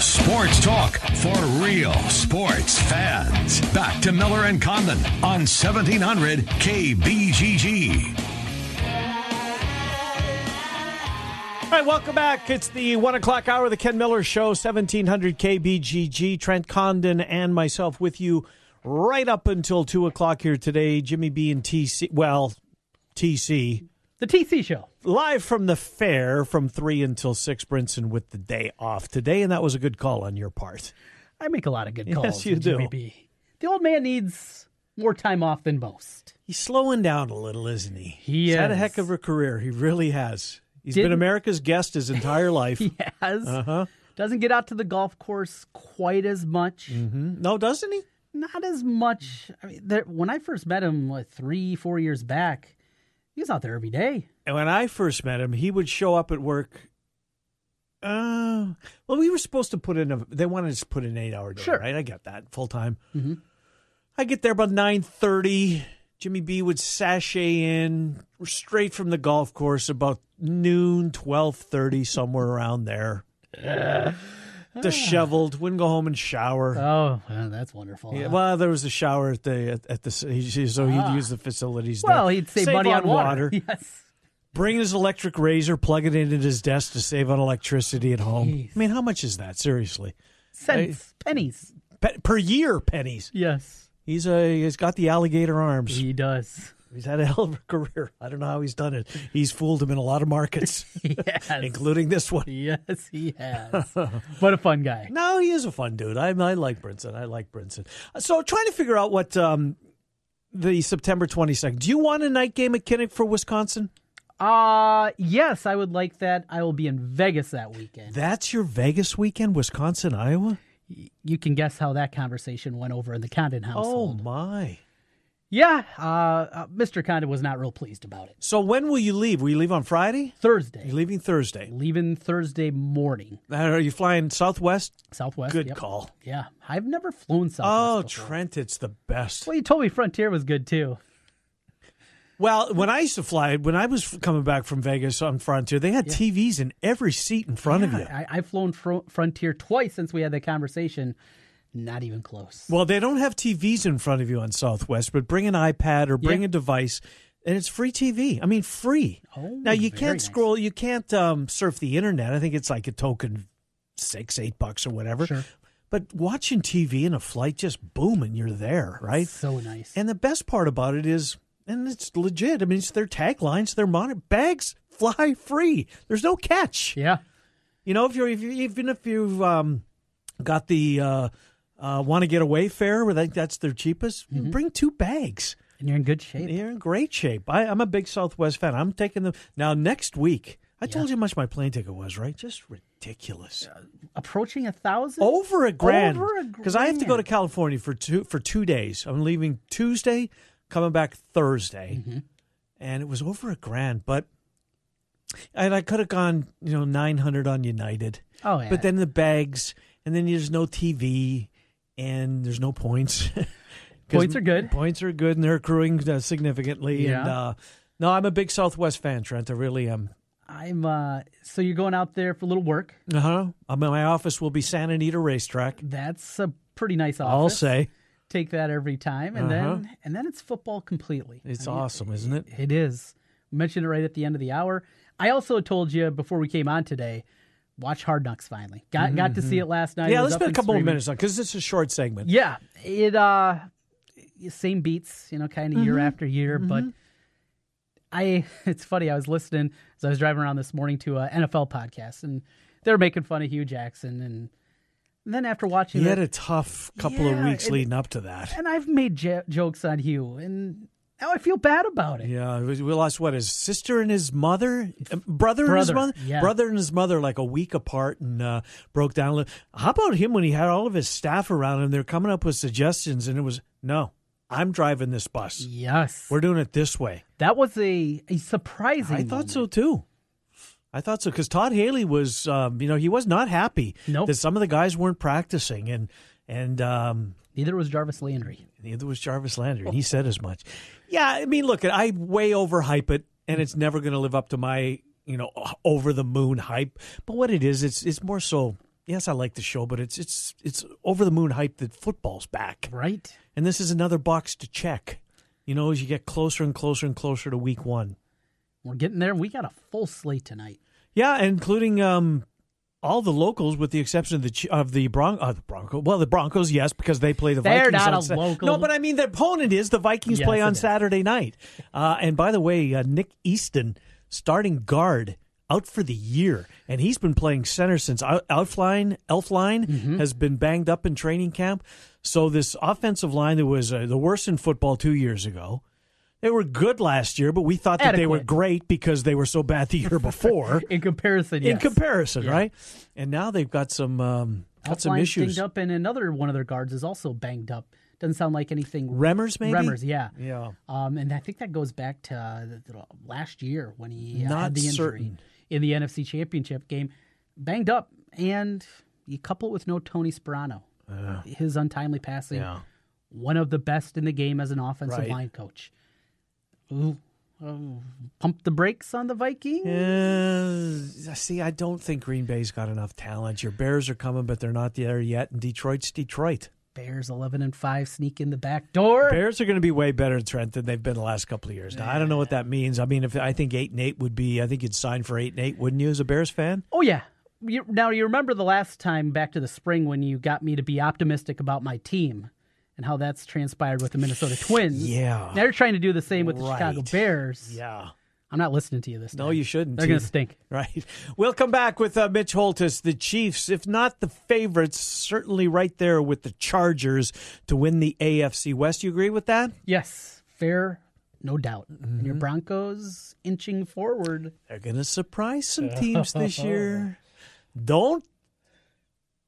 sports talk for real sports fans. Back to Miller and Condon on 1700 KBGG. All right, welcome back. It's the one o'clock hour of the Ken Miller Show, 1700 KBGG. Trent Condon and myself with you right up until 2 o'clock here today. Jimmy B and TC, well, TC. The TC Show. Live from the fair from 3 until 6, Brinson with the day off today, and that was a good call on your part. I make a lot of good calls. Yes, you do. The old man needs more time off than most. He's slowing down a little, isn't he? He He's had a heck of a career. He really has. He's been Didn't- America's guest his entire life. He has. Uh-huh. Doesn't get out to the golf course quite as much. Hmm? No, doesn't he? Not as much. I mean, there, when I first met him, what, three, four years back, he was out there every day. And when I first met him, he would show up at work. Uh, well, we were supposed to put in a. They wanted us to put in an eight-hour day, Sure. right? I get that full time. Mm-hmm. I get there about nine thirty. Jimmy B would sashay in straight from the golf course about noon, twelve thirty, somewhere around there. Disheveled, wouldn't go home and shower. Oh, well, that's wonderful. Yeah, huh? well, there was a shower at the at, at the he- so he'd ah. use the facilities. there. Well, he'd save, money on water. Yes. bring his electric razor, plug it into his desk to save on electricity at home. Jeez. I mean, how much is that? Seriously, Cents, pennies. Pe- per year, pennies. Yes, He's a he's got the alligator arms. he does. He's had a hell of a career. I don't know how he's done it. He's fooled him in a lot of markets, including this one. Yes, he has. what a fun guy. No, he is a fun dude. I, I like Brinson. I like Brinson. So trying to figure out what um, the September twenty second. Do you want a night game at Kinnick for Wisconsin? Uh yes, I would like that. I will be in Vegas that weekend. That's your Vegas weekend, Wisconsin, Iowa. You can guess how that conversation went over in the Condon Oh household. my! Yeah, uh, uh, Mr. Condon was not real pleased about it. So when will you leave? Will you leave on Friday? Thursday, You're leaving Thursday. leaving Thursday morning, Uh, Are you flying Southwest? Southwest. Good yep. call. Yeah, I've never flown Southwest. Oh, before. Trent, it's the best. Well, you told me Frontier was good too. Well, when I used to fly, when I was coming back from Vegas on Frontier, they had TVs in every seat in front of you. I, I've flown Fro- Frontier twice since we had that conversation. Not even close. Well, they don't have TVs in front of you on Southwest, but bring an iPad or bring Yeah. a device, and it's free TV. I mean, free. Oh, now you can't nice. scroll, you can't um, surf the internet. I think it's like a token, six, eight bucks or whatever. Sure. But watching TV in a flight, just boom, and you're there, right? So nice. And the best part about it is, and it's legit. I mean, it's their taglines, their monitor bags fly free. There's no catch. yeah. You know, if you're if you, even if you've um, got the uh, uh, want to get away fare, where that, that's their cheapest, Mm-hmm. bring two bags. And you're in good shape. You're in great shape. I, I'm a big Southwest fan. I'm taking them now next week. I told you how much my plane ticket was, right? Just ridiculous. Approaching a thousand? Over a grand. Over a Because I have to go to. California for two for two days. I'm leaving Tuesday, coming back Thursday, Mm-hmm. and it was over a grand. But and I could have gone, you know, nine hundred on United. Oh, yeah. But then the bags, and then there's no TV, and there's no points. Points are good. Points are good, and they're accruing uh, significantly. And Yeah. uh, no, I'm a big Southwest fan, Trent. I really am. I'm uh so you're going out there for a little work. Uh huh. My office will be Santa Anita Racetrack. That's a pretty nice office. I'll say Take that every time and Uh-huh. then and then it's football completely. it's I mean, awesome, isn't it? It is. Mentioned it right at the end of the hour. I also told you before we came on today, watch Hard Knocks finally. Got got to see it last night. Mm-hmm, Yeah, let's spend a couple of minutes on because it's a short segment. Yeah, it uh same beats, you know, kind of year Mm-hmm. after year, but I it's funny. I was listening as I was driving around this morning to a NFL podcast, and they were making fun of Hue Jackson, and, and then after watching He it, had a tough couple of weeks and- leading up to that. and I've made j- jokes on Hue, and now I feel bad about it. Yeah, we lost what his sister and his mother, uh, brother, and his mother, yeah. brother and his mother, like a week apart, and uh, broke down. How about him when he had all of his staff around him? They're coming up with suggestions, and it was no, I'm driving this bus. Yes, We're doing it this way. that was a a surprising. I thought so too. I thought so because Todd Haley was, um, you know, he was not happy Nope. that some of the guys weren't practicing, and and um, Neither was Jarvis Landry. neither was Jarvis Landry, and he said as much. Yeah, I mean, look, I way overhype it, and it's never going to live up to my, you know, over the moon hype. But what it is, it's it's more so yes, I like the show, but it's it's it's over the moon hype that football's back, Right? and this is another box to check. You know, as you get closer and closer and closer to week one. We're getting there. We got a full slate tonight. Yeah, including um, all the locals, with the exception of the of the Bron- uh, the Broncos. Well, the Broncos, yes, because they play the They're Vikings. not on a Sa- local. No, but I mean the opponent is the Vikings Yes, play on. Saturday night. Uh, and by the way, uh, Nick Easton, starting guard, out for the year, and he's been playing center since out- Outline Elflein Mm-hmm. has been banged up in training camp. So this offensive line that was uh, the worst in football two years ago. They were good last year, but we thought that they were great because they were so bad the year before In comparison, in comparison, Yeah. right? And now they've got some um, got some issues. up, and another one of their guards is also banged up. Doesn't sound like anything. Remmers, maybe. Remmers, yeah. Yeah. Um, and I think that goes back to uh, last year when he uh, Not had the injury certain. in the NFC Championship game, banged up, and you couple it with no Tony Sparano, his untimely passing, Yeah. one of the best in the game as an offensive Right. line coach. Ooh, oh, pump the brakes on the Vikings. Uh, see, I don't think Green Bay's got enough talent. Your Bears are coming, but they're not there yet. And Detroit's Detroit. Bears eleven and five sneak in the back door. Bears are going to be way better, in Trent, than they've been the last couple of years. Now, I don't know what that means. I mean, if I think eight and eight would be, I think you'd sign for eight and eight, wouldn't you, as a Bears fan? Oh yeah. You, now you remember the last time back to the spring when you got me to be optimistic about my team and how that's transpired with the Minnesota Twins. Yeah. Now you're trying to do the same with the Chicago Bears. Yeah. I'm not listening to you this time. No, you shouldn't. They're going to stink. Right. We'll come back with uh, Mitch Holthus, the Chiefs, if not the favorites, certainly right there with the Chargers to win the AFC West. You agree with that? Yes, fair, no doubt. And Mm-hmm. your Broncos inching forward. They're going to surprise some teams this year. Don't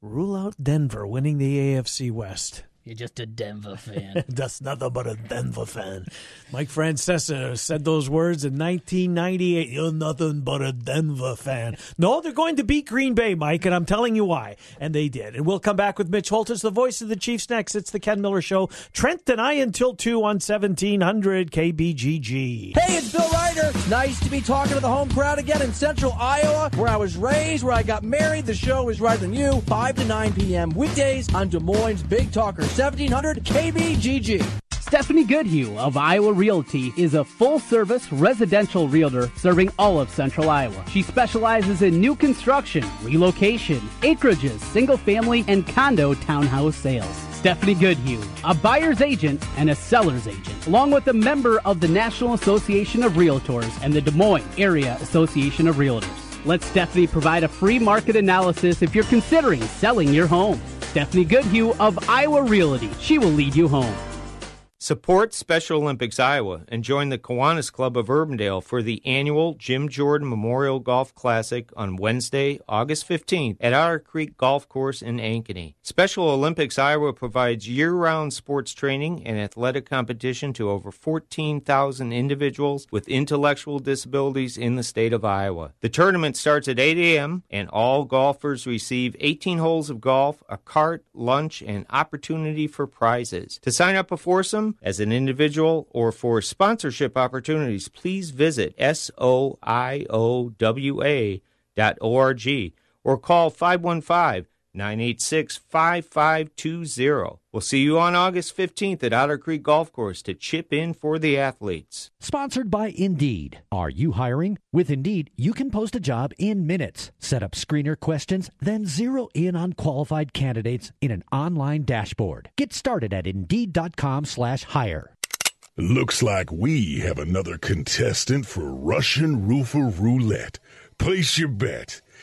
rule out Denver winning the AFC West. You're just a Denver fan. That's nothing but a Denver fan. Mike Francesa said those words in 1998. You're nothing but a Denver fan. No, they're going to beat Green Bay, Mike, and I'm telling you why. And they did. And we'll come back with Mitch Holthus, the voice of the Chiefs, next. It's the Ken Miller Show. Trent and I until 2 on 1700 KBGG. Hey, it's Bill Ryder. Nice to be talking to the home crowd again in central Iowa, where I was raised, where I got married. The show is right than you, 5 to 9 p.m. weekdays on Des Moines Big Talker, 1700 KBGG. Stephanie Goodhue of Iowa Realty is a full service residential realtor serving all of central Iowa. She specializes in new construction, relocation, acreages, single family, and condo townhouse sales. Stephanie Goodhue, a buyer's agent and a seller's agent, along with a member of the National Association of Realtors and the Des Moines Area Association of Realtors. Let Stephanie provide a free market analysis if you're considering selling your home. Stephanie Goodhue of Iowa Realty. She will lead you home. Support Special Olympics Iowa and join the Kiwanis Club of Urbandale for the annual Jim Jordan Memorial Golf Classic on Wednesday, August 15th at Otter Creek Golf Course in Ankeny. Special Olympics Iowa provides year round sports training and athletic competition to over 14,000 individuals with intellectual disabilities in the state of Iowa. The tournament starts at 8 a.m., and all golfers receive 18 holes of golf, a cart, lunch, and opportunity for prizes. To sign up a foursome, as an individual, or for sponsorship opportunities, please visit soiowa dot org or call 515 986 5520. We'll see you on August 15th at Otter Creek Golf Course to chip in for the athletes. Sponsored by Indeed. Are you hiring? With Indeed, you can post a job in minutes, set up screener questions, then zero in on qualified candidates in an online dashboard. Get started at Indeed.com slash hire. Looks like we have another contestant for Russian Roofer Roulette. Place your bet.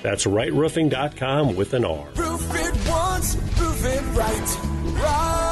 That's rightroofing.com with an R. It once, it right. Right.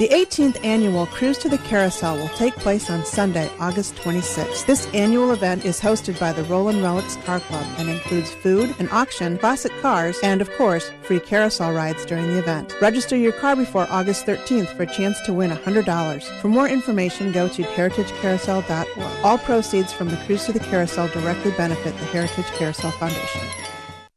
The 18th annual Cruise to the Carousel will take place on Sunday, August 26th. This annual event is hosted by the Roland Relics Car Club and includes food, an auction, classic cars, and of course, free carousel rides during the event. Register your car before August 13th for a chance to win $100. For more information, go to heritagecarousel.org. All proceeds from the Cruise to the Carousel directly benefit the Heritage Carousel Foundation.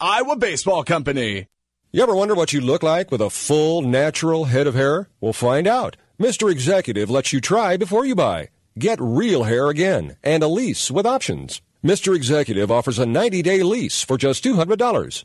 Iowa Baseball Company. You ever wonder what you look like with a full, natural head of hair? We'll find out. Mr. Executive lets you try before you buy. Get real hair again and a lease with options. Mr. Executive offers a 90 day lease for just $200.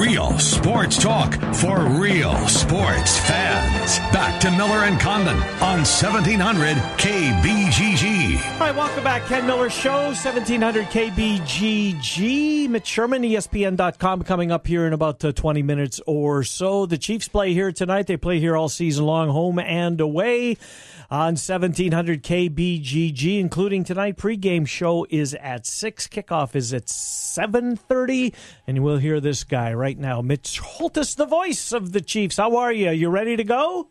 Real sports talk for real sports fans. Back to Miller and Condon on 1700 KBGG. All right, welcome back. Ken Miller Show, 1700 KBGG. Mitch Sherman, ESPN.com, coming up here in about uh, 20 minutes or so. The Chiefs play here tonight. They play here all season long, home and away on 1700 KBGG, including tonight. Pregame show is at 6. Kickoff is at 7.30. And we'll hear this guy right now, Mitch Holthus, the voice of the Chiefs. How are you? You ready to go?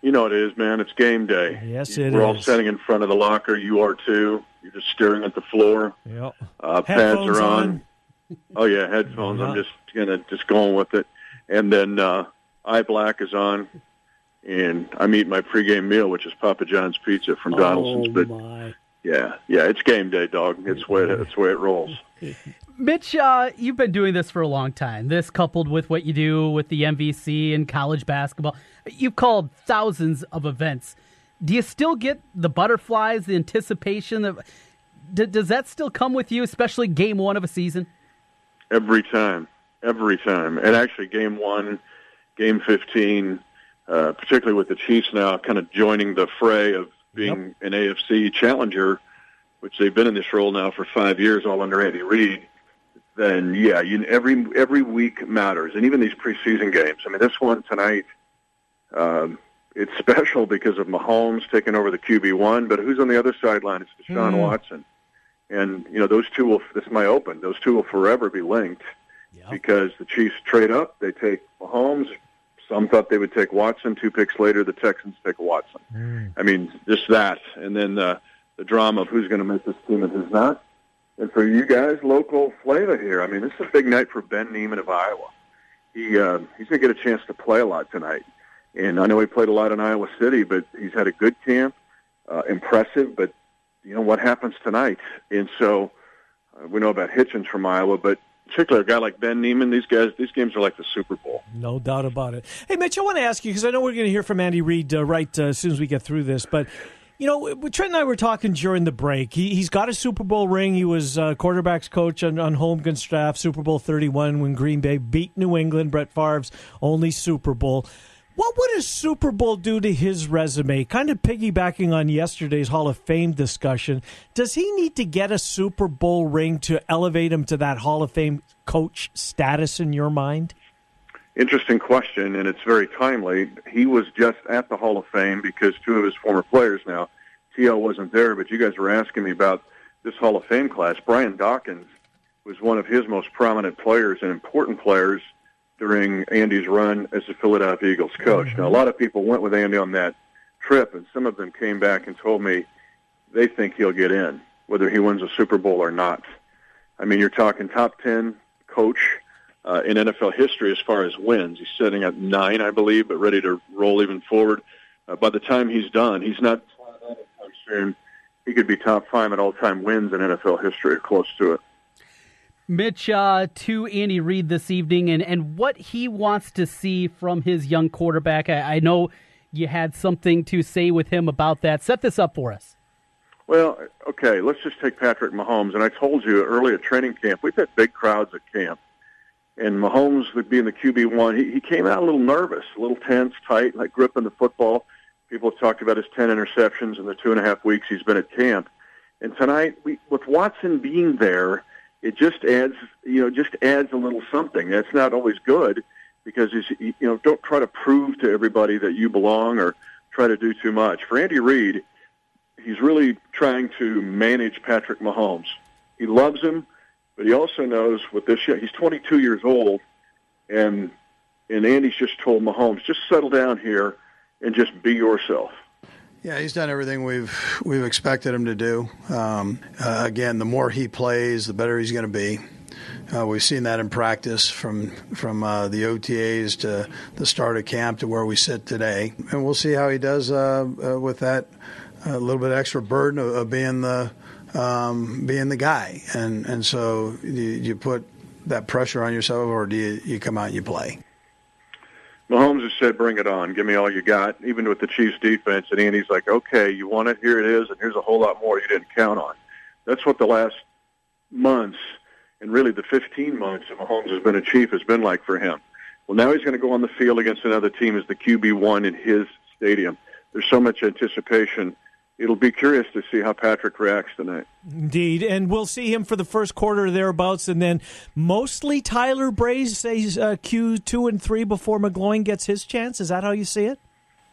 You know it is, man. It's game day. Yes, it We're all is. sitting in front of the locker. You are too. You're just staring at the floor. Yep. Uh, pads are on. on. Oh yeah, headphones. I'm just gonna just going with it. And then uh, eye black is on, and I'm eating my pregame meal, which is Papa John's pizza from Donaldson's. but yeah, yeah, it's game day, dog. It's way it's way it rolls. Mitch, uh, you've been doing this for a long time. This coupled with what you do with the MVC and college basketball, you've called thousands of events. Do you still get the butterflies, the anticipation of? D- does that still come with you, especially game one of a season? Every time, every time. And actually, game one, game 15, uh, particularly with the Chiefs now kind of joining the fray of being an AFC challenger, which they've been in this role now for five years, all under Andy Reid. Then yeah, you, every every week matters, and even these preseason games. I mean, this one tonight, um, it's special because of Mahomes taking over the QB one, but who's on the other sideline? It's Deshaun Hmm. Watson, and you know those two will. This might open. Those two will forever be linked because the Chiefs trade up. They take Mahomes. Some thought they would take Watson. Two picks later, the Texans take Watson. I mean, just that, and then uh, the drama of who's going to make this team and who's not. And for you guys, local flavor here. I mean, this is a big night for Ben Niemann of Iowa. He uh, he's going to get a chance to play a lot tonight. And I know he played a lot in Iowa City, but he's had a good camp, uh, impressive. But you know what happens tonight? And so uh, we know about Hitchens from Iowa, but particularly a guy like Ben Niemann. These guys, these games are like the Super Bowl. No doubt about it. Hey, Mitch, I want to ask you because I know we're going to hear from Andy Reid uh, right uh, as soon as we get through this, but. You know, Trent and I were talking during the break. He, he's got a Super Bowl ring. He was uh, quarterbacks coach on, on Holmgren's staff, Super Bowl 31 when Green Bay beat New England, Brett Favre's only Super Bowl. What would a Super Bowl do to his resume? Kind of piggybacking on yesterday's Hall of Fame discussion. Does he need to get a Super Bowl ring to elevate him to that Hall of Fame coach status in your mind? Interesting question, and it's very timely. He was just at the Hall of Fame because two of his former players now, TL wasn't there, but you guys were asking me about this Hall of Fame class. Brian Dawkins was one of his most prominent players and important players during Andy's run as the Philadelphia Eagles coach. Now, a lot of people went with Andy on that trip, and some of them came back and told me they think he'll get in, whether he wins a Super Bowl or not. I mean, you're talking top 10 coach uh, in NFL history as far as wins. He's sitting at nine, I believe, but ready to roll even forward. Uh, by the time he's done, he's not soon. He could be top five in all-time wins in NFL history, or close to it. Mitch, uh, to Andy Reid this evening, and, and what he wants to see from his young quarterback. I, I know you had something to say with him about that. Set this up for us. Well, okay, let's just take Patrick Mahomes. And I told you early at training camp, we've had big crowds at camp. And Mahomes would be in the QB1. He, he came out a little nervous, a little tense, tight, like gripping the football. People have talked about his 10 interceptions in the two and a half weeks he's been at camp. And tonight, we, with Watson being there, it just adds, you know, just adds a little something. That's not always good because you know, don't try to prove to everybody that you belong or try to do too much. For Andy Reid, he's really trying to manage Patrick Mahomes. He loves him, but he also knows with this he's 22 years old, and and Andy's just told Mahomes just settle down here and just be yourself. Yeah, he's done everything we've we've expected him to do. Um, uh, again, the more he plays, the better he's going to be. Uh, we've seen that in practice from from uh, the OTAs to the start of camp to where we sit today, and we'll see how he does uh, uh, with that a little bit extra burden of, of being the um, being the guy. And and so you, you put that pressure on yourself, or do you, you come out and you play? Mahomes has said, "Bring it on, give me all you got." Even with the Chiefs' defense, and Andy's like, "Okay, you want it? Here it is, and here's a whole lot more you didn't count on." That's what the last months and really the 15 months that Mahomes has been a Chief has been like for him. Well, now he's going to go on the field against another team as the QB one in his stadium. There's so much anticipation it'll be curious to see how Patrick reacts tonight. Indeed, and we'll see him for the first quarter thereabouts, and then mostly Tyler Braze says uh, Q two and three before McGloin gets his chance. Is that how you see it?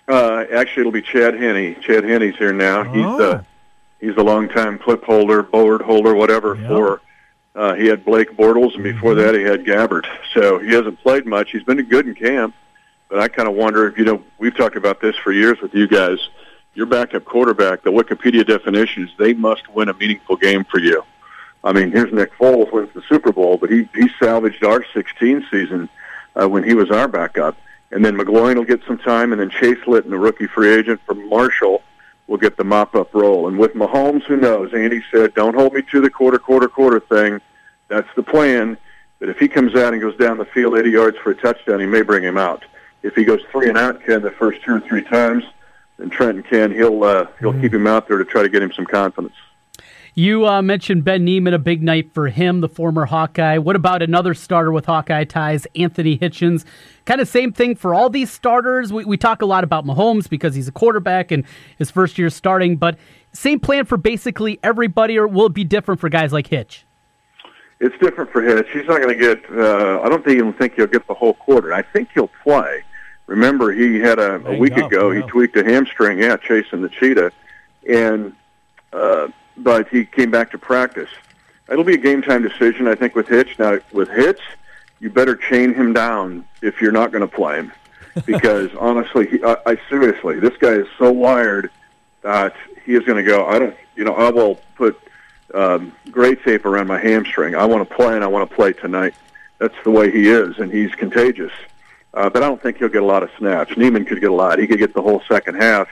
Uh, actually, it'll be Chad Henne. Chad Henne's here now. Oh. He's the he's a longtime clip holder, board holder, whatever yep. for. Uh, he had Blake Bortles, and before mm-hmm. that, he had Gabbert. So he hasn't played much. He's been good in camp, but I kind of wonder if you know we've talked about this for years with you guys your backup quarterback, the Wikipedia definition is they must win a meaningful game for you. I mean, here's Nick Foles wins the Super Bowl, but he he salvaged our 16 season uh, when he was our backup, and then McGloin will get some time, and then Chase Litton, the rookie free agent from Marshall, will get the mop up role. And with Mahomes, who knows? Andy said, "Don't hold me to the quarter, quarter, quarter thing." That's the plan. But if he comes out and goes down the field 80 yards for a touchdown, he may bring him out. If he goes three and out, Ken, the first two or three times, and Trent Condon, he'll uh, he'll mm-hmm. keep him out there to try to get him some confidence. You uh, mentioned Ben Niemann, a big night for him, the former Hawkeye. What about another starter with Hawkeye ties, Anthony Hitchens? Kind of same thing for all these starters. We, we talk a lot about Mahomes because he's a quarterback and his first year starting, but same plan for basically everybody, or will it be different for guys like Hitch? It's different for Hitch. He's not going to get. Uh, I don't even think he'll get the whole quarter. I think he'll play. Remember, he had a, a week up, ago. Yeah. He tweaked a hamstring. Yeah, chasing the cheetah, and uh, but he came back to practice. It'll be a game time decision, I think, with Hitch. Now, with Hitch, you better chain him down if you're not going to play him, because honestly, he, I, I seriously, this guy is so wired that he is going to go. I don't, you know, I will put um, gray tape around my hamstring. I want to play, and I want to play tonight. That's the way he is, and he's contagious. Uh, but I don't think he'll get a lot of snaps. Niemann could get a lot. He could get the whole second half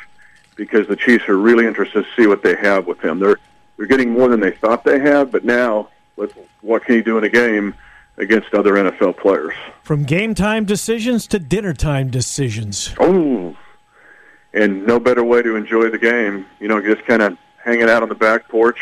because the Chiefs are really interested to see what they have with him. They're they're getting more than they thought they have, but now what, what can he do in a game against other NFL players? From game time decisions to dinner time decisions. Oh, and no better way to enjoy the game. You know, just kind of hanging out on the back porch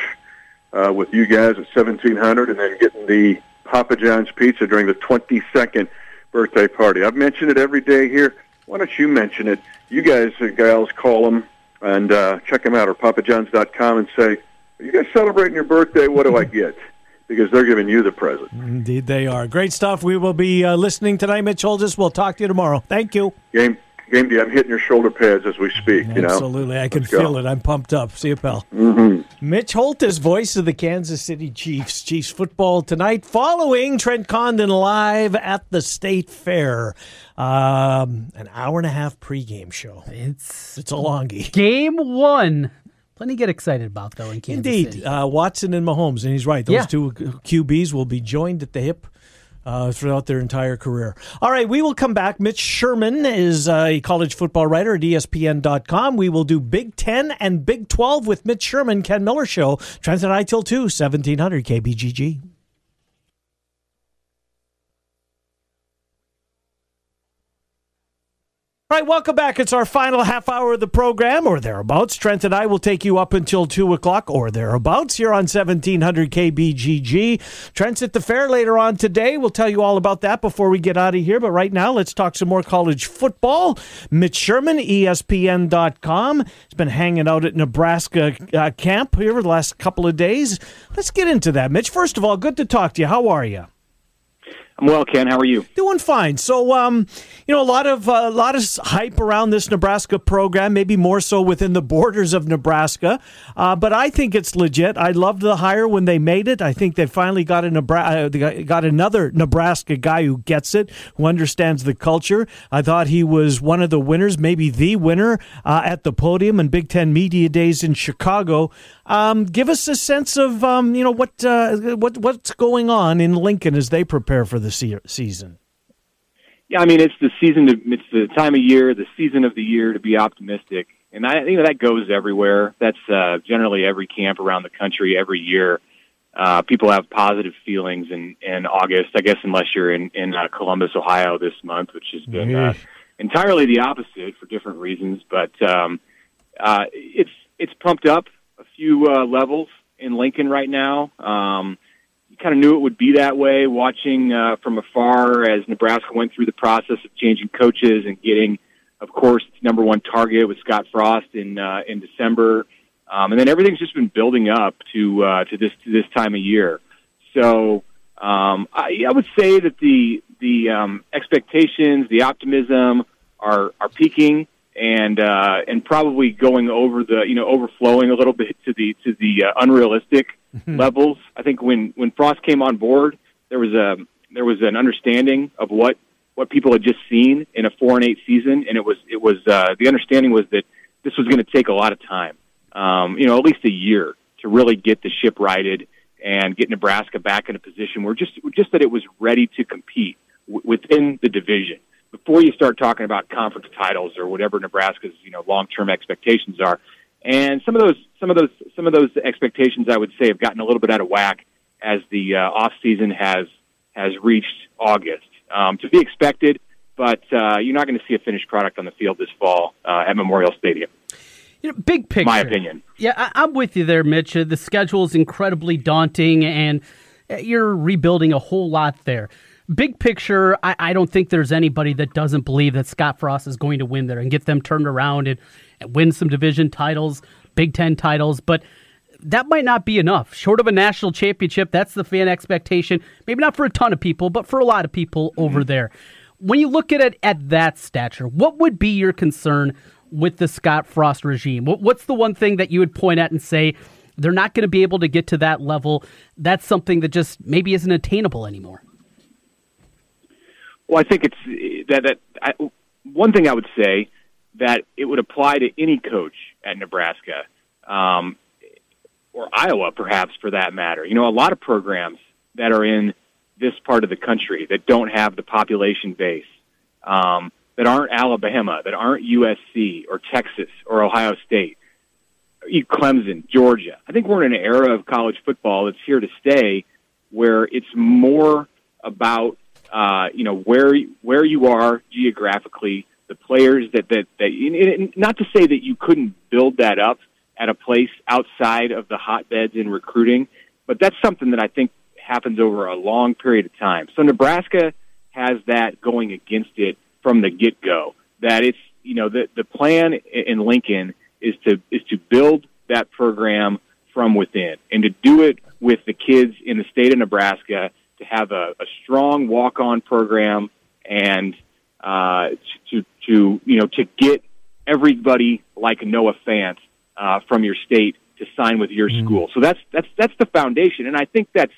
uh, with you guys at 1700 and then getting the Papa John's pizza during the 22nd birthday party. I've mentioned it every day here. Why don't you mention it? You guys, uh, gals, call them and uh, check them out or papajohns.com and say, are you guys celebrating your birthday? What do I get? Because they're giving you the present. Indeed, they are. Great stuff. We will be uh, listening tonight, Mitch Holthus. We'll talk to you tomorrow. Thank you. Game game day. I'm hitting your shoulder pads as we speak. You know, Absolutely. I can Let's go. feel it. I'm pumped up. See you, pal. Mhm. Mitch Holthus voice of the Kansas City Chiefs. Chiefs football tonight following Trent Condon live at the State Fair. Um, an hour and a half pregame show. It's it's a longie. Game one. Plenty to get excited about, though, in Kansas Indeed. City. Uh, Watson and Mahomes, and he's right. Those Yeah. two QBs will be joined at the hip. Uh, throughout their entire career. All right, we will come back. Mitch Sherman is uh, a college football writer at ESPN.com. We will do Big 10 and Big 12 with Mitch Sherman, Ken Miller Show. Transit I till 2, 1700 KBGG. All right, welcome back. It's our final half hour of the program, or thereabouts. Trent and I will take you up until 2 o'clock, or thereabouts, here on 1700 KBGG. Trent's at the fair later on today. We'll tell you all about that before we get out of here. But right now, let's talk some more college football. Mitch Sherman, ESPN.com, has been hanging out at Nebraska uh, camp here the last couple of days. Let's get into that. Mitch, first of all, good to talk to you. How are you? I'm well, Ken. How are you? Doing fine. So, um, you know, a lot of uh, a lot of hype around this Nebraska program, maybe more so within the borders of Nebraska. Uh, but I think it's legit. I loved the hire when they made it. I think they finally got a Nebraska, got another Nebraska guy who gets it, who understands the culture. I thought he was one of the winners, maybe the winner uh, at the podium in Big Ten Media Days in Chicago. Um, give us a sense of um, you know what uh, what what's going on in Lincoln as they prepare for the se- season. Yeah, I mean it's the season. To, it's the time of year, the season of the year to be optimistic, and I think that goes everywhere. That's uh, generally every camp around the country every year. Uh, people have positive feelings in in August, I guess, unless you're in in uh, Columbus, Ohio, this month, which has been uh, entirely the opposite for different reasons. But um, uh, it's it's pumped up a few uh, levels in Lincoln right now. Um, you kind of knew it would be that way watching uh, from afar as Nebraska went through the process of changing coaches and getting, of course, its number one target with Scott Frost in uh, in December, um, and then everything's just been building up to uh, to this to this time of year. So um, I, I would say that the the um, expectations, the optimism are are peaking and uh, and probably going over the you know overflowing a little bit to the to the uh, unrealistic levels. I think when when Frost came on board, there was a there was an understanding of what what people had just seen in a four and eight season, and it was it was uh, the understanding was that this was going to take a lot of time, um, you know, at least a year to really get the ship righted and get Nebraska back in a position where just just that it was ready to compete w- within the division before you start talking about conference titles or whatever Nebraska's you know long term expectations are. And some of those some of those some of those expectations I would say have gotten a little bit out of whack as the uh, off season has has reached August. Um, to be expected, but uh, you're not going to see a finished product on the field this fall uh, at Memorial Stadium. You know, big picture. My opinion. Yeah, I, I'm with you there, Mitch. Uh, the schedule is incredibly daunting, and uh, you're rebuilding a whole lot there. Big picture, I, I don't think there's anybody that doesn't believe that Scott Frost is going to win there and get them turned around and win some division titles, Big Ten titles, but that might not be enough. Short of a national championship, that's the fan expectation. Maybe not for a ton of people, but for a lot of people mm-hmm. over there. When you look at it at that stature, what would be your concern with the Scott Frost regime? What, what's the one thing that you would point at and say they're not going to be able to get to that level? That's something that just maybe isn't attainable anymore. Well, I think it's that that I, one thing I would say that it would apply to any coach at Nebraska um, or Iowa, perhaps for that matter. You know, a lot of programs that are in this part of the country that don't have the population base, um, that aren't Alabama, that aren't USC or Texas or Ohio State, Clemson, Georgia. I think we're in an era of college football that's here to stay, where it's more about uh, you know where where you are geographically, the players that that that. Not to say that you couldn't build that up at a place outside of the hotbeds in recruiting, but that's something that I think happens over a long period of time. So Nebraska has that going against it from the get go. That it's you know the the plan in Lincoln is to is to build that program from within and to do it with the kids in the state of Nebraska to have a, a strong walk on program and uh, to to you know to get everybody like Noah Fant uh, from your state to sign with your school. So that's that's that's the foundation, and I think that's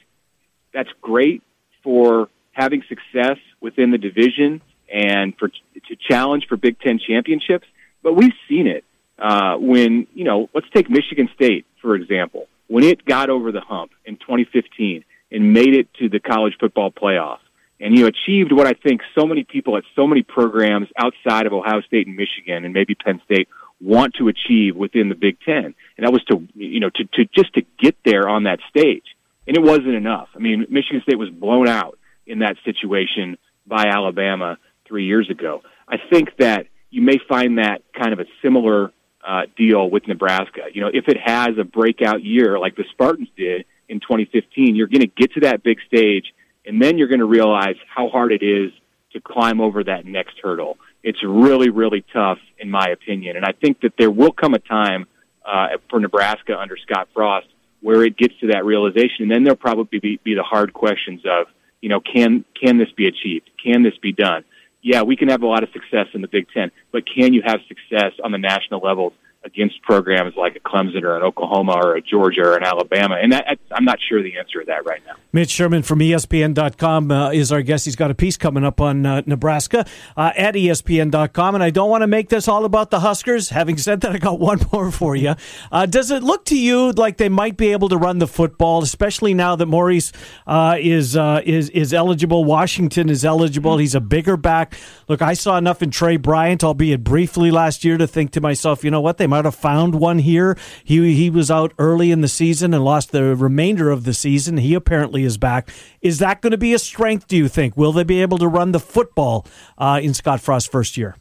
that's great for having success within the division and for to challenge for Big Ten championships. But we've seen it uh, when you know. Let's take Michigan State for example. When it got over the hump in 2015 and made it to the college football playoff, and you achieved what I think so many people at so many programs outside of Ohio State and Michigan and maybe Penn State want to achieve within the Big Ten, and that was to you know to to just to get there on that stage, and it wasn't enough. I mean, Michigan State was blown out in that situation by Alabama three years ago. I think that you may find that kind of a similar uh, deal with Nebraska. You know, if it has a breakout year like the Spartans did in 2015, you're going to get to that big stage, and then you're going to realize how hard it is to climb over that next hurdle. It's really, really tough, in my opinion. And I think that there will come a time uh, for Nebraska under Scott Frost where it gets to that realization, and then there'll probably be, be the hard questions of, you know, can can this be achieved? Can this be done? Yeah, we can have a lot of success in the Big Ten, but can you have success on the national levels against programs like a Clemson or an Oklahoma or a Georgia or an Alabama? And that, I'm not sure the answer to that right now. Mitch Sherman from ESPN.com uh, is our guest. He's got a piece coming up on uh, Nebraska uh, at ESPN.com. And I don't want to make this all about the Huskers. Having said that, I got one more for you. Uh, does it look to you like they might be able to run the football, especially now that Maurice uh, is, uh, is, is eligible? Washington is eligible. He's a bigger back. Look, I saw enough in Tre Bryant, albeit briefly last year, to think to myself, you know what? They might have found one here. He, he was out early in the season and lost the remainder of the season. He apparently is back. Is that going to be a strength, do you think? Will they be able to run the football uh, in Scott Frost's first year?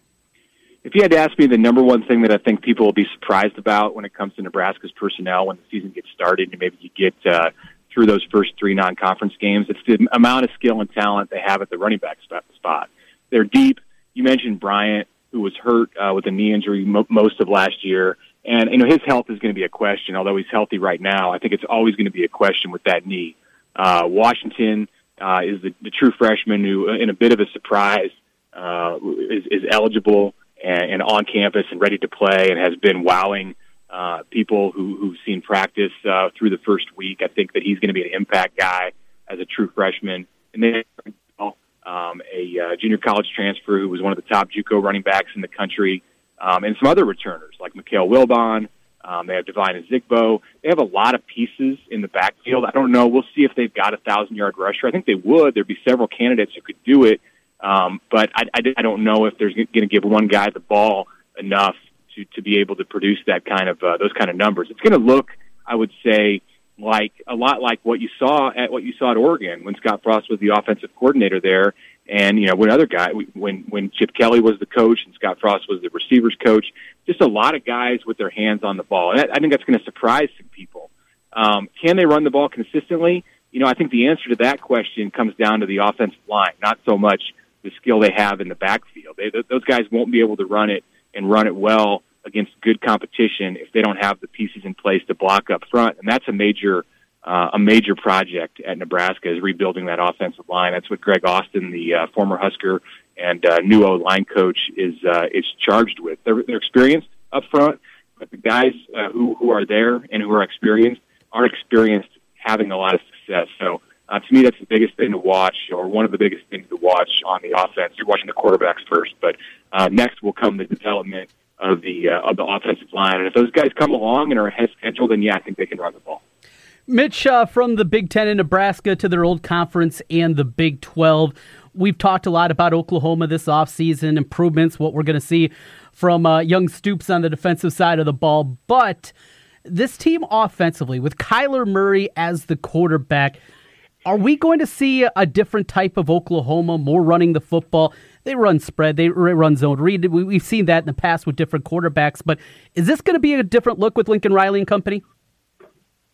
If you had to ask me the number one thing that I think people will be surprised about when it comes to Nebraska's personnel when the season gets started and maybe you get uh, through those first three non-conference games, it's the amount of skill and talent they have at the running back spot. They're deep. You mentioned Bryant, who was hurt uh, with a knee injury mo- most of last year. And, you know, his health is going to be a question, although he's healthy right now. I think it's always going to be a question with that knee. Uh, Washington uh, is the, the true freshman who, uh, in a bit of a surprise, uh, is, is eligible and, and on campus and ready to play and has been wowing uh, people who, who've seen practice uh, through the first week. I think that he's going to be an impact guy as a true freshman. And then um, a uh, junior college transfer who was one of the top JUCO running backs in the country, um, and some other returners like Mikale Wilbon, um, they have Devine Ozigbo. They have a lot of pieces in the backfield. I don't know. We'll see if they've got a thousand yard rusher. I think they would. There'd be several candidates who could do it, um, but I, I, I don't know if there's going to give one guy the ball enough to to be able to produce that kind of uh, those kind of numbers. It's going to look, I would say, like a lot like what you saw at what you saw at Oregon when Scott Frost was the offensive coordinator there, and you know when other guy when when Chip Kelly was the coach and Scott Frost was the receivers coach, just a lot of guys with their hands on the ball, and I think that's going to surprise some people. Um, can they run the ball consistently? You know, I think the answer to that question comes down to the offensive line, not so much the skill they have in the backfield. They, those guys won't be able to run it and run it well against good competition if they don't have the pieces in place to block up front, and that's a major uh, a major project at Nebraska is rebuilding that offensive line. That's what Greg Austin, the uh, former Husker and uh, new O line coach, is uh, is charged with. They're, they're experienced up front, but the guys uh, who who are there and who are experienced aren't experienced having a lot of success. So. Uh, to me, that's the biggest thing to watch, or one of the biggest things to watch on the offense. You're watching the quarterbacks first, but uh, next will come the development of the uh, of the offensive line. And if those guys come along and are ahead of schedule, then yeah, I think they can run the ball. Mitch, uh, from the Big Ten in Nebraska to their old conference and the Big 12, we've talked a lot about Oklahoma this offseason, improvements, what we're going to see from uh, young Stoops on the defensive side of the ball. But this team offensively, with Kyler Murray as the quarterback, are we going to see a different type of Oklahoma, more running the football? They run spread, they run zone read. We've seen that in the past with different quarterbacks, but is this going to be a different look with Lincoln Riley and company?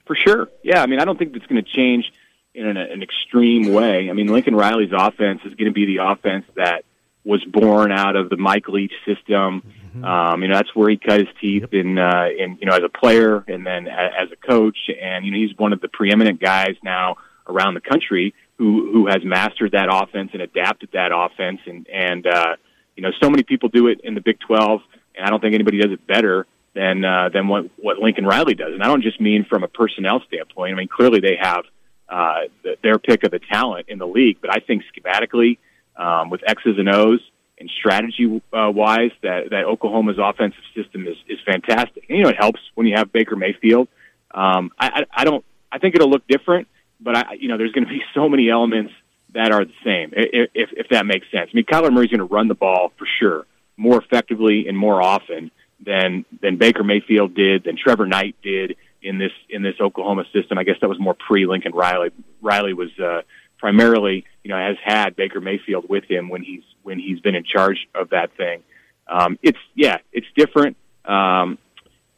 For sure. Yeah, I mean, I don't think it's going to change in an, an extreme way. I mean, Lincoln Riley's offense is going to be the offense that was born out of the Mike Leach system. Mm-hmm. Um, you know, that's where he cut his teeth in, uh, in, you know, as a player and then as a coach. And, you know, he's one of the preeminent guys now around the country who, who has mastered that offense and adapted that offense. And, and, uh, You know, so many people do it in the Big 12, and I don't think anybody does it better than uh, than what what Lincoln Riley does. And I don't just mean from a personnel standpoint. I mean, clearly they have uh, their pick of the talent in the league, but I think schematically, um, with X's and O's and strategy uh, wise, that that Oklahoma's offensive system is is fantastic. And, you know, it helps when you have Baker Mayfield. Um, I, I, I don't. I think it'll look different, but I, you know, there's going to be so many elements that are the same, if if, that makes sense. I mean, Kyler Murray's going to run the ball for sure, more effectively and more often than than Baker Mayfield did, than Trevor Knight did in this in this Oklahoma system. I guess that was more pre Lincoln Riley. Riley was uh, primarily, you know, has had Baker Mayfield with him when he's when he's been in charge of that thing. Um, it's yeah, it's different. Um,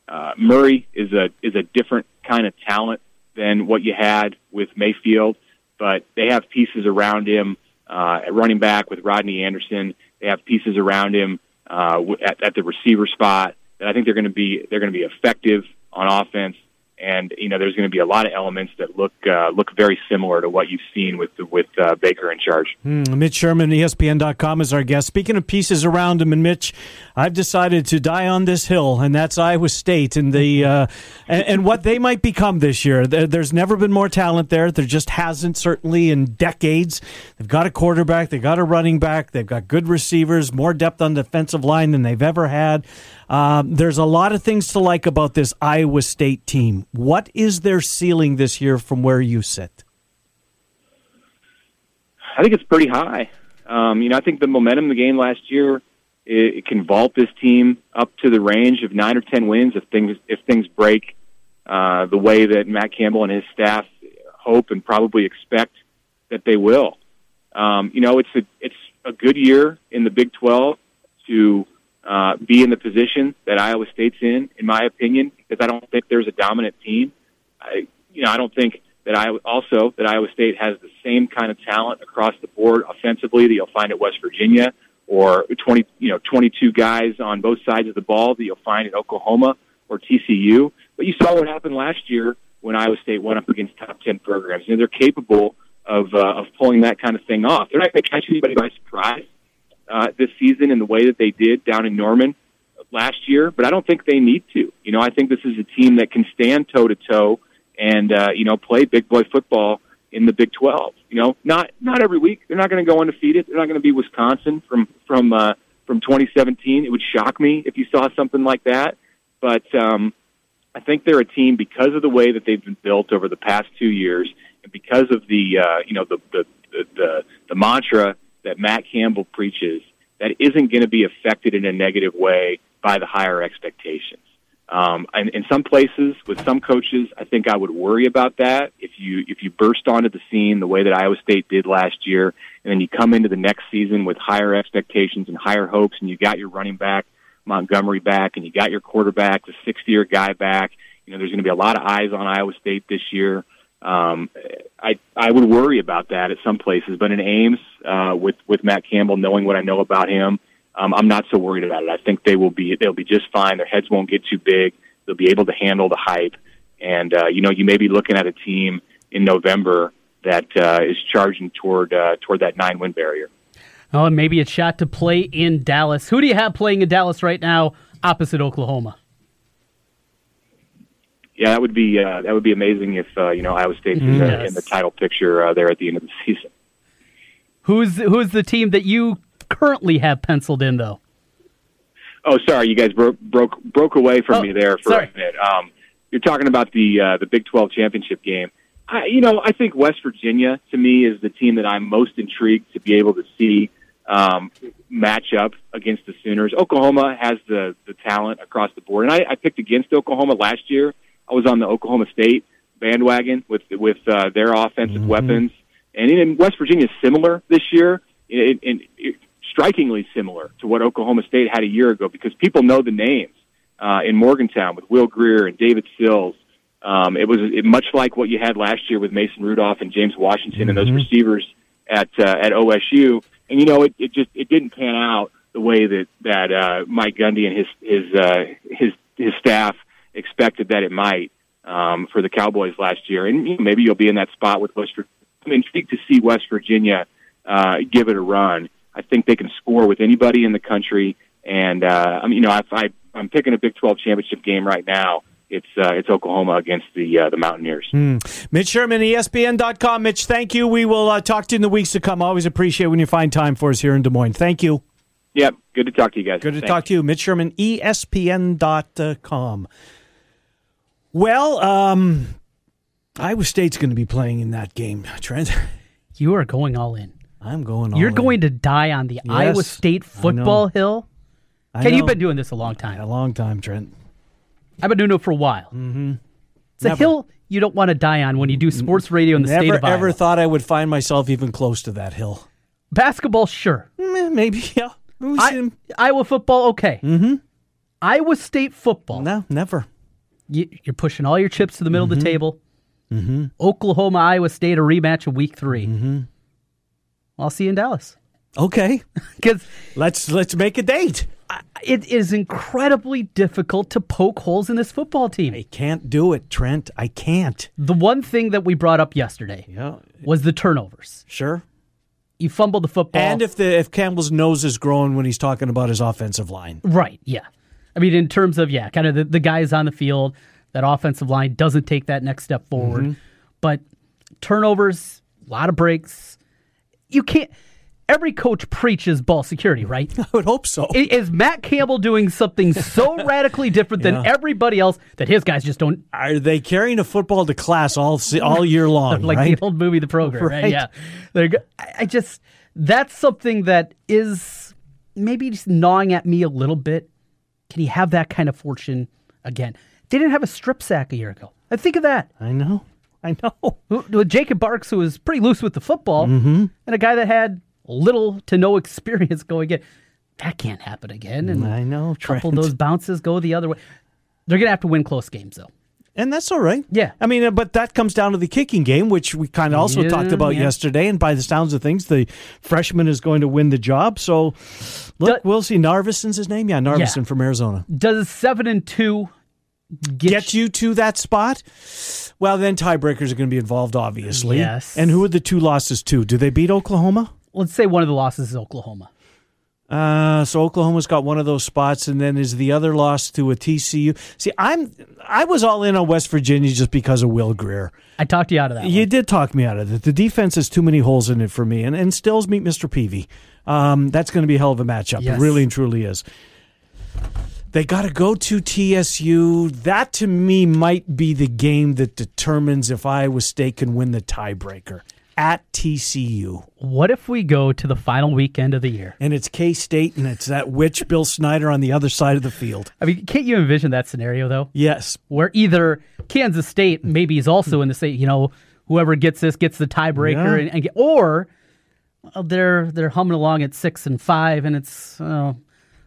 uh, Murray is a is a different kind of talent than what you had with Mayfield, but they have pieces around him uh, at running back with Rodney Anderson. They have pieces around him uh, at, at the receiver spot that I think they're going to be they're going to be effective on offense and you know there's going to be a lot of elements that look uh, look very similar to what you've seen with with uh, Baker in charge. Mm, Mitch Sherman, ESPN.com is our guest. Speaking of pieces around him, and Mitch, I've decided to die on this hill, and that's Iowa State and the uh, and, and, what they might become this year. There, there's never been more talent there. There just hasn't, certainly in decades. They've got a quarterback, they've got a running back, they've got good receivers, more depth on the defensive line than they've ever had. Um, there's a lot of things to like about this Iowa State team. What is their ceiling this year from where you sit? I think it's pretty high. Um, you know, I think the momentum the game last year it, it, can vault this team up to the range of nine or ten wins if things if things break uh, the way that Matt Campbell and his staff hope and probably expect that they will. Um, you know, it's a it's a good year in the Big Twelve to uh, be in the position that Iowa State's in, in my opinion, because I don't think there's a dominant team. I, you know, I don't think that I also that Iowa State has the same kind of talent across the board offensively that you'll find at West Virginia, or twenty, you know, twenty-two guys on both sides of the ball that you'll find at Oklahoma or TCU. But you saw what happened last year when Iowa State went up against top ten programs. You know, they're capable of uh, of pulling that kind of thing off. They're not going to catch anybody by surprise uh, this season in the way that they did down in Norman last year, but I don't think they need to. You know, I think this is a team that can stand toe to toe and uh, you know play big boy football in the Big 12. You know, not not every week. They're not going to go undefeated. They're not going to be Wisconsin from from uh, from 2017. It would shock me if you saw something like that. But um, I think they're a team because of the way that they've been built over the past two years, and because of the uh, you know the the the, the, the mantra that Matt Campbell preaches that isn't going to be affected in a negative way by the higher expectations. Um, and in some places, with some coaches, I think I would worry about that. If you if you burst onto the scene the way that Iowa State did last year, and then you come into the next season with higher expectations and higher hopes, and you got your running back Montgomery back, and you got your quarterback, the sixth year guy back. You know, there's going to be a lot of eyes on Iowa State this year. Um, I would worry about that at some places, but in Ames, uh, with with Matt Campbell, knowing what I know about him, um, I'm not so worried about it. I think they will be they'll be just fine. Their heads won't get too big. They'll be able to handle the hype, and uh, you know you may be looking at a team in November that uh, is charging toward uh, toward that nine win barrier. Oh, and maybe a shot to play in Dallas. Who do you have playing in Dallas right now, opposite Oklahoma? Yeah, that would be uh, that would be amazing if uh, you know Iowa State mm-hmm. yes. in the title picture uh, there at the end of the season. Who's who's the team that you currently have penciled in though? Oh, sorry, you guys broke broke broke away from oh, me there for sorry. a minute. Um, you're talking about the uh, the Big 12 championship game. I, you know, I think West Virginia to me is the team that I'm most intrigued to be able to see um, match up against the Sooners. Oklahoma has the the talent across the board, and I, I picked against Oklahoma last year I was on the Oklahoma State bandwagon with with uh, their offensive mm-hmm. weapons, and in West Virginia, similar this year, it, it, it, strikingly similar to what Oklahoma State had a year ago because people know the names uh, in Morgantown with Will Grier and David Sills. Um, it was it, much like what you had last year with Mason Rudolph and James Washington mm-hmm. and those mm-hmm. receivers at uh, at OSU. And you know, it, it just it didn't pan out the way that that uh, Mike Gundy and his his uh, his his staff expected that it might um, for the Cowboys last year. And you know, maybe you'll be in that spot with West Virginia. I'm intrigued to see West Virginia uh, give it a run. I think they can score with anybody in the country. And uh, I mean, you know, if I, I'm picking a Big 12 championship game right now. It's uh, it's Oklahoma against the uh, the Mountaineers. Hmm. Mitch Sherman, ESPN.com. Mitch, thank you. We will uh, talk to you in the weeks to come. Always appreciate when you find time for us here in Des Moines. Thank you. Yep. Good to talk to you guys. Good to Thanks. talk to you. Mitch Sherman, ESPN.com. Well, um, Iowa State's going to be playing in that game, Trent. You are going all in. I'm going all in. You're in. going to die on the Yes, Iowa State football know. hill. I Ken, you've been doing this a long time. A long time, Trent. I've been doing it for a while. Mm-hmm. It's a hill you don't want to die on when you do sports radio in the state Never of Iowa. I never ever thought I would find myself even close to that hill. Basketball, sure. Maybe, yeah. I- Iowa football, okay. Mm-hmm. Iowa State football. No, never. You, you're pushing all your chips to the middle of the table. Mm-hmm. Oklahoma, Iowa State, a rematch of week 3 Mm-hmm. I'll see you in Dallas. Okay. Because let's let's make a date. It is incredibly difficult to poke holes in this football team. I can't do it, Trent. I can't. The one thing that we brought up yesterday Yeah. was the turnovers. Sure. You fumbled the football. And if the if Campbell's nose is growing when he's talking about his offensive line. Right, yeah. I mean, in terms of, yeah, kind of the, the guys on the field, that offensive line doesn't take that next step forward. Mhm. But turnovers, a lot of breaks. You can't. Every coach preaches ball security, right? I would hope so. Is Matt Campbell doing something so radically different than Yeah. everybody else that his guys just don't Are they carrying a football to class all all year long? like right? the old movie The Program, right? Right. Yeah. They're go- I I just that's something that is maybe just gnawing at me a little bit. Can he have that kind of fortune again? They didn't have a strip sack a year ago. I think of that. I know. I know. With Jacob Barks, who was pretty loose with the football, Mhm. and a guy that had little to no experience going in. That can't happen again. And I know. a couple of those bounces go the other way. They're going to have to win close games, though. And that's all right. Yeah. I mean, uh, but that comes down to the kicking game, which we kind of also Yeah, talked about yeah. yesterday. And by the sounds of things, the freshman is going to win the job. So, look, we'll see. Narveson's his name? Yeah, Narveson Yeah. from Arizona. Does seven and two Get, you to that spot? Well, then tiebreakers are going to be involved, obviously. Yes. And who are the two losses to? Do they beat Oklahoma? Let's say one of the losses is Oklahoma. Uh, so Oklahoma's got one of those spots, and then is the other loss to a TCU? See, I'm I was all in on West Virginia just because of Will Grier. I talked you out of that. You did talk me out of it. The defense has too many holes in it for me, and and Sills meet Mr. Peavy. Um, that's going to be a hell of a matchup. Yes. It really and truly is. They got to go to TCU. That to me might be the game that determines if Iowa State can win the tiebreaker at TCU. What if we go to the final weekend of the year? And it's K State, and it's that witch Bill Snyder on the other side of the field. I mean, can't you envision that scenario though? Yes. Where either Kansas State maybe is also in the state, you know, whoever gets this gets the tiebreaker, Yeah. and, and get, or they're they're humming along at six and five, and it's oh,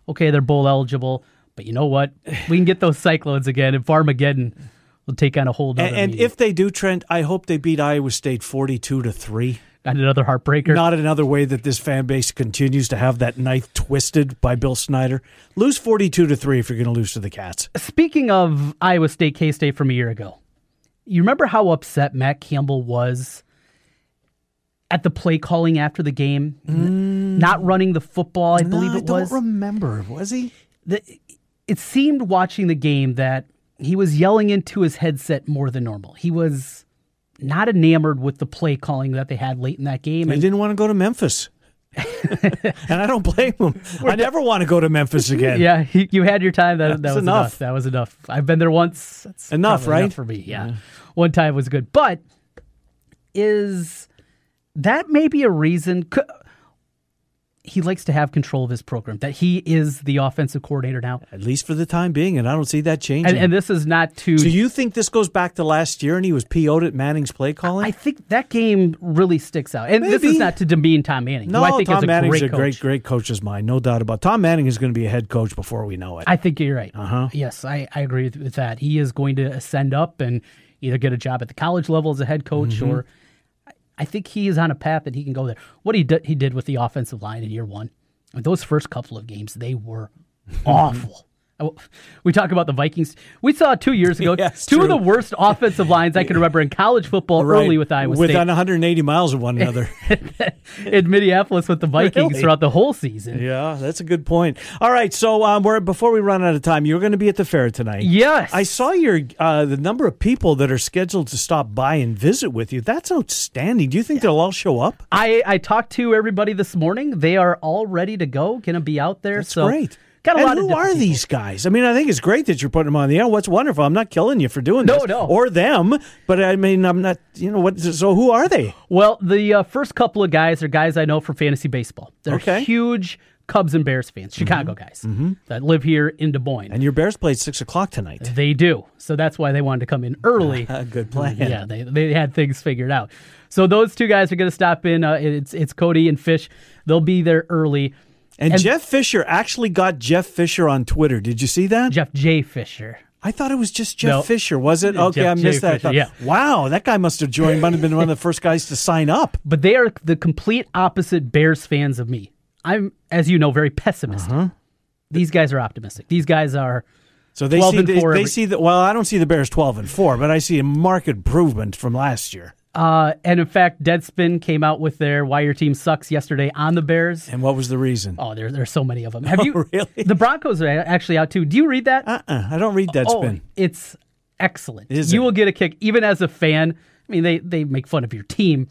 okay, they're bowl eligible. But you know what? We can get those Cyclones again, and Farmageddon will take on a whole And, and if they do, Trent, I hope they beat Iowa State forty-two to three. Not another heartbreaker. Not another way that this fan base continues to have that knife twisted by Bill Snyder. Lose forty-two to three if you're going to lose to the Cats. Speaking of Iowa State, K State from a year ago, you remember how upset Matt Campbell was at the play calling after the game, N- not running the football. I believe Mm. No, it was. I don't remember. Was he? The, it seemed watching the game that he was yelling into his headset more than normal. He was not enamored with the play calling that they had late in that game. He And didn't want to go to Memphis. and I don't blame him. I never want to go to Memphis again. yeah, he, you had your time. That, that was enough. enough. That was enough. I've been there once. That's Enough, right? for me. Yeah. one time was good, but is that maybe a reason? c- He likes to have control of his program. That he is the offensive coordinator now, At least for the time being, and I don't see that changing. and, and this is not to. so you think this goes back to last year and he was PO'd at Manning's play calling? I think that game really sticks out, and this is not to demean Tom Manning. no, I think Tom is a Manning's great a great, coach. great coach's mind, no doubt about. it. Tom Manning is going to be a head coach before we know it. I think you're right. Uh-huh. Yes, I, I agree with, that. He is going to ascend up and either get a job at the college level as a head coach Mhm. or I- think he is on a path that he can go there. What he did, he did with the offensive line in year one, those first couple of games, they were awful. Oh, We talk about the Vikings. We saw two years ago Yes, two true. of the worst offensive lines I can remember in college football Right. early with Iowa Within State 180 miles of one another. in Minneapolis with the Vikings Really? throughout the whole season. Yeah, that's a good point. All right, so um, we're before we run out of time, you're going to be at the fair tonight. Yes, I saw your uh, the number of people that are scheduled to stop by and visit with you. That's outstanding. Do you think they'll all show up? I, I talked to everybody this morning. They are all ready to go, going to be out there. That's so great. Got a and lot who are people. these guys? I mean, I think it's great that you're putting them on the air. What's wonderful. I'm not killing you for doing No, this, no. or them. But I mean, I'm not. You know what? So who are they? Well, the uh, first couple of guys are guys I know from fantasy baseball. They're Okay. huge Cubs and Bears fans, Chicago guys that live here in Des Moines. And your Bears play at six o'clock tonight. They do. So that's why they wanted to come in early. Good plan. Yeah, they, they had things figured out. So those two guys are going to stop in. Uh, it's it's Cody and Fish. They'll be there early. And, Jeff Fisher actually got Jeff Fisher on Twitter. Did you see that? Jeff J. Fisher. I thought it was just Jeff No. Fisher. Was it? Okay, Jeff I missed that. I thought, yeah. Wow, that guy must have joined. Might have been one of the first guys to sign up. But they are the complete opposite Bears fans of me. I'm, as you know, very pessimistic. Uh-huh. These guys are optimistic. These guys are. So they 12 see and they every- see that. Well, I don't see the Bears twelve and four, but I see a marked improvement from last year. Uh, and in fact, Deadspin came out with their "Why Your Team Sucks" yesterday on the Bears. And what was the reason? Oh, there there's so many of them. Have Oh, you really? The Broncos are actually out too. Do you read that? Uh, uh I don't read Deadspin. Oh, it's excellent. Is you it? will get a kick even as a fan. I mean, they they make fun of your team,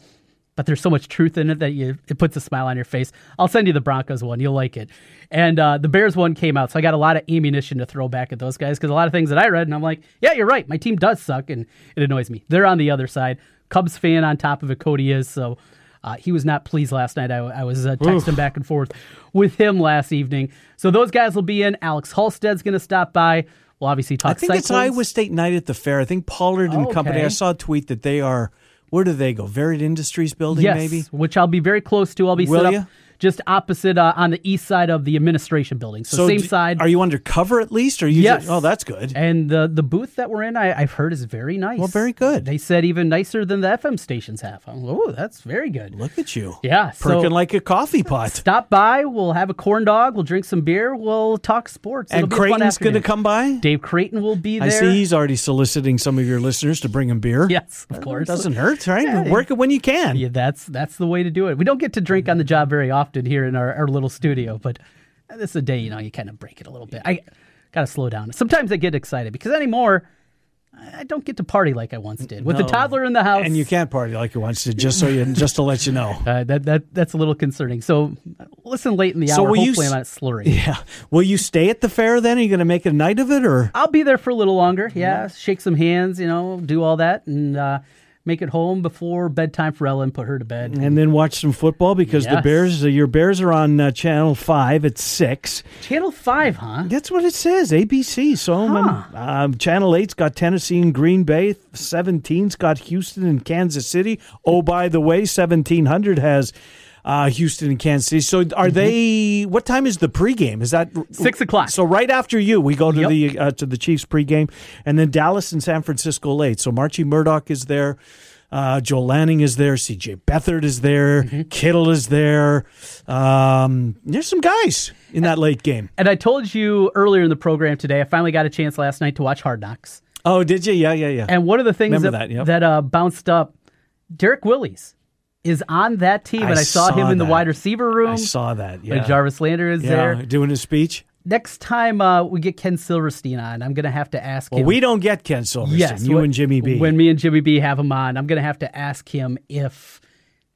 but there's so much truth in it that you it puts a smile on your face. I'll send you the Broncos one. You'll like it. And uh, the Bears one came out, so I got a lot of ammunition to throw back at those guys because a lot of things that I read, and I'm like, yeah, you're right. My team does suck, and it annoys me. They're on the other side. Cubs fan on top of it. Cody is so. Uh, he was not pleased last night. I, I was uh, texting back and forth with him last evening. So those guys will be in. Alex Halstead's going to stop by. We'll obviously talk. I think it's Iowa State night at the fair. I think Pollard and Oh, company. I saw a tweet that they are. Where do they go? Varied Industries building, yes, maybe. which I'll be very close to. I'll be Will set up just opposite uh, on the east side of the administration building. So, same d- side. Are you undercover at least? Or you? Yes. Just, oh, that's good. And the the booth that we're in, I, I've heard is very nice. Well, very good. They said even nicer than the FM stations have. I'm, oh, that's very good. Look at you. Yeah, so Perking like a coffee pot. stop by. We'll have a corn dog. We'll drink some beer. We'll talk sports. It'll And be a fun Creighton's going to come by. Dave Creighton will be there. I see he's already soliciting some of your listeners to bring him beer. Yes, of course. It Doesn't hurt, right? Yeah. Work it when you can. Yeah, that's that's the way to do it. We don't get to drink on the job very often here in our, our little studio, but this is a day, you know, you kind of break it a little bit. I got to slow down. Sometimes I get excited because anymore, I don't get to party like I once did with the toddler in the house. And you can't party like you once did, just so you, just to let you know. Uh, that that that's a little concerning. So listen late in the So hour. will you Hopefully, s- I'm not slurring. Yeah. Will you stay at the fair then? Are you going to make a night of it, or I'll be there for a little longer. Yeah, shake some hands, you know, do all that, and uh, make it home before bedtime for Ella and put her to bed. and then watch some football because the Bears, uh, your Bears are on uh, Channel Five at six. Channel Five, huh? That's what it says. ABC. So um, um, Channel 8's got Tennessee and Green Bay. 17's got Houston and Kansas City. Oh, by the way, 1700 has uh, Houston and Kansas City. So are they? What time is the pregame? Is that Mm-hmm. Six o'clock. So right after you, we go to Yep. the uh, to the Chiefs pregame, and then Dallas and San Francisco late. So Marchie Murdock is there. Uh, Joel Lanning is there. C.J. Beathard is there. Mm-hmm. Kittle is there. Um, there's some guys in that late game. And I told you earlier in the program today, I finally got a chance last night to watch Hard Knocks. Oh, did you? Yeah, yeah, yeah. And one of the things Remember that that, yep. that, uh, bounced up, Derrick Willies is on that team, I and I saw, him saw in the wide receiver room. I saw that. Yeah, Jarvis Landry is yeah, there. doing his speech. Next time uh, we get Ken Silverstein on, I'm going to have to ask Well, him. we don't get Ken Silverstein. Yes, you when- and Jimmy B. When me and Jimmy B have him on, I'm going to have to ask him if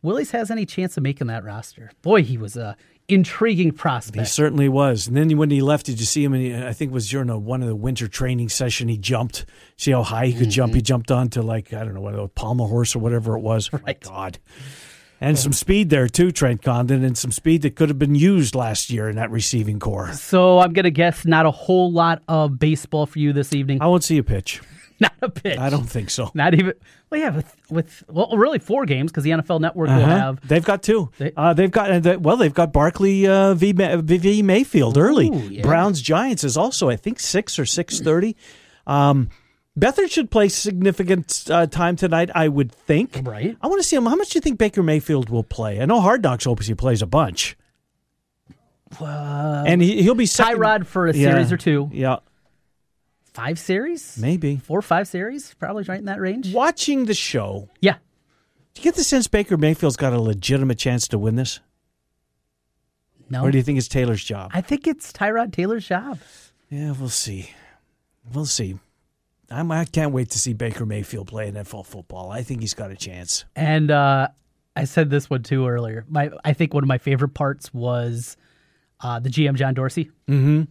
Willies has any chance of making that roster. Boy, he was a intriguing prospect. he certainly was. And then when he left, did you see him? And I think it was during a, one of the winter training session. He jumped. See how high he could jump? He mm-hmm. jumped onto like I don't know what a pommel horse or whatever it was. Oh, my God. And some speed there too, Trent Condon, and some speed that could have been used last year in that receiving corps. So I'm going to guess not a whole lot of baseball for you this evening. I won't see a pitch. Not a pitch. I don't think so. Not even. Well, yeah, with with well, really four games because the NFL Network will Uh-huh. have. They've got two. They- uh, they've got uh, well, they've got Barkley uh, v, v Mayfield early. yeah. Browns Giants is also I think six or six thirty. Um, Beathard should play significant uh, time tonight. I would think. Right. I want to see him. How much do you think Baker Mayfield will play? I know Hard Knocks hopes he plays a bunch. Uh, and he, he'll be second. Tyrod for a Yeah. series or two. Yeah, Five series? maybe. Four or five series? Probably right in that range. Watching the show, Yeah. do you get the sense Baker Mayfield's got a legitimate chance to win this? No. Or do you think it's Taylor's job? I think it's Tyrod Taylor's job. Yeah, we'll see. We'll see. I'm, I can't wait to see Baker Mayfield play in NFL football. I think he's got a chance. And uh, I said this one too earlier. My I think one of my favorite parts was uh, the GM John Dorsey. Mm-hmm.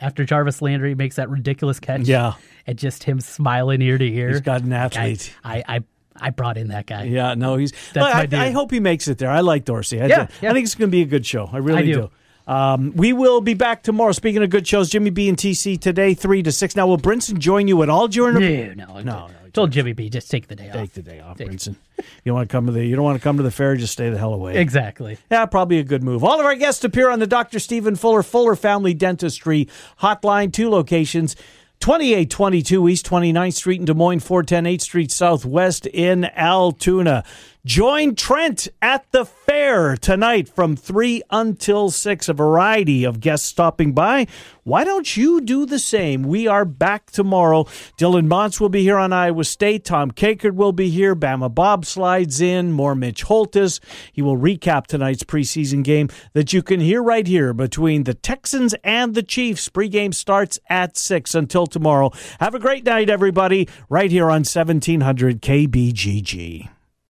After Jarvis Landry makes that ridiculous catch. Yeah. And just him smiling ear to ear. He's got an athlete. I, I, I, I brought in that guy. Yeah, no, he's. That's Look, my I. I hope he makes it there. I like Dorsey. I, Yeah, do. yeah. I think it's going to be a good show. I really I do. Um, we will be back tomorrow. Speaking of good shows, Jimmy B and TC today, three to six. Now, will Brinson join you at all during the? No, no, no. Told Jimmy B, just take the day off. Take the day off, Brinson. You don't want to come to the? You don't want to come to the fair. Just stay the hell away. Exactly. Yeah, probably a good move. All of our guests appear on the Dr. Stephen Fuller Fuller Family Dentistry Hotline, two locations. 2822 East 29th Street in Des Moines, 410 8th Street Southwest in Altoona. Join Trent at the fair tonight from 3 until 6. A variety of guests stopping by. Why don't you do the same? We are back tomorrow. Dylan Montz will be here on Iowa State. Tom Kakert will be here. Bama Bob slides in. More Mitch Holthus. He will recap tonight's preseason game that you can hear right here between the Texans and the Chiefs. Pregame starts at 6 until tomorrow. Have a great night, everybody, right here on 1700 KBGG.